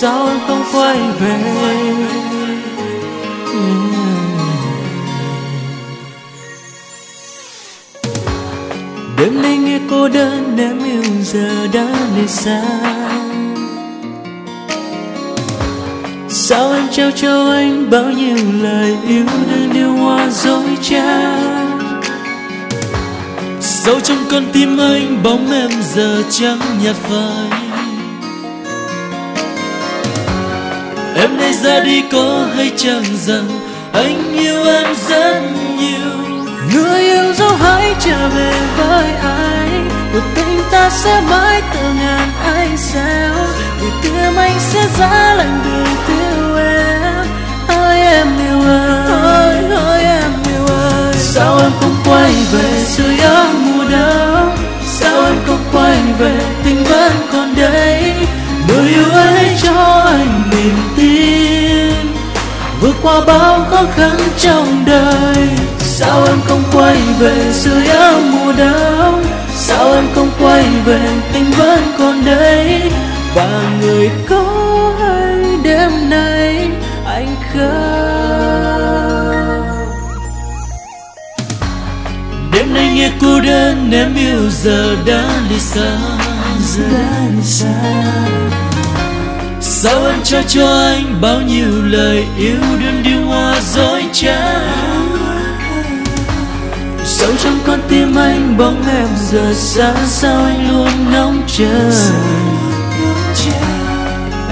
sao em không quay về. Đêm nay nghe cô đơn em yêu giờ đã đi xa. Sao em trao cho anh bao nhiêu lời yêu đơn điều hoa dối trá? Sâu trong con tim anh, bóng em giờ trắng nhạt phai. Em nay ra đi có hay chẳng rằng anh yêu em rất nhiều. Người yêu dấu hãy trở về với anh một tình ta sẽ mãi từ ngàn ánh sao vì tim anh sẽ giá lạnh đường tiêu em. Ơi em yêu ơi ơi em yêu ơi. Sao em không quay về sự nhớ mùa đông sao em không quay về tình vẫn còn đây người yêu ấy cho anh niềm tin. Vượt qua bao khó khăn trong đời. Sao em không quay về dưới áo mùa đông? Sao em không quay về tình vẫn còn đây và người có hay đêm nay, anh khóc. Đêm nay nghe cô đơn, em yêu giờ đã đi xa. Giờ đã đi xa sao em cho cho anh bao nhiêu lời yêu đương điêu hoa dối trá. Sâu trong con tim anh bóng em giờ xa, sao anh luôn ngóng chờ?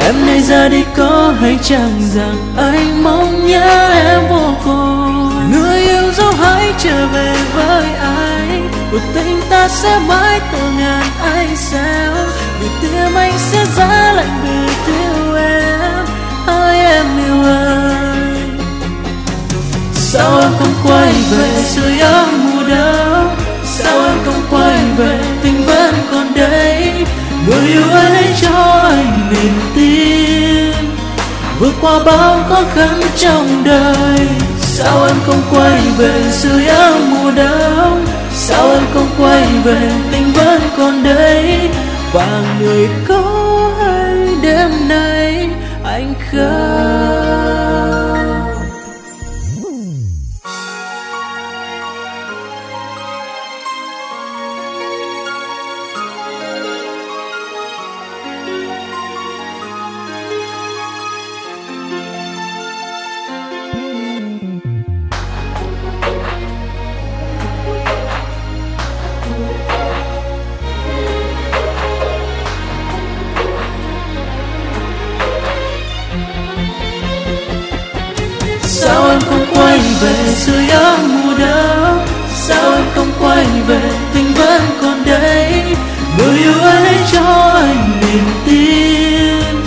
Em nay ra đi có hay chẳng rằng anh mong nhớ em vô cùng? Người yêu dấu hãy trở về với anh một tình ta sẽ mãi từ ngàn ánh sao? Vì tim anh sẽ giá lạnh bình qua bao khó khăn trong đời. Sao em không quay về sưởi áo mùa đông? Sao em không quay về tình vẫn còn đây? Và người có về sưởi ấm mùa đông sao em không quay về, tình vẫn còn đây người yêu ấy cho anh niềm tin.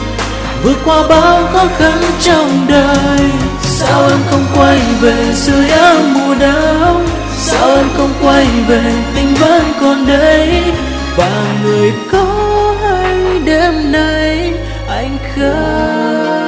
Vượt qua bao khó khăn trong đời. Sao em không quay về sưởi ấm mùa đông sao em không quay về, tình vẫn còn đây và người có hay đêm nay, anh khóc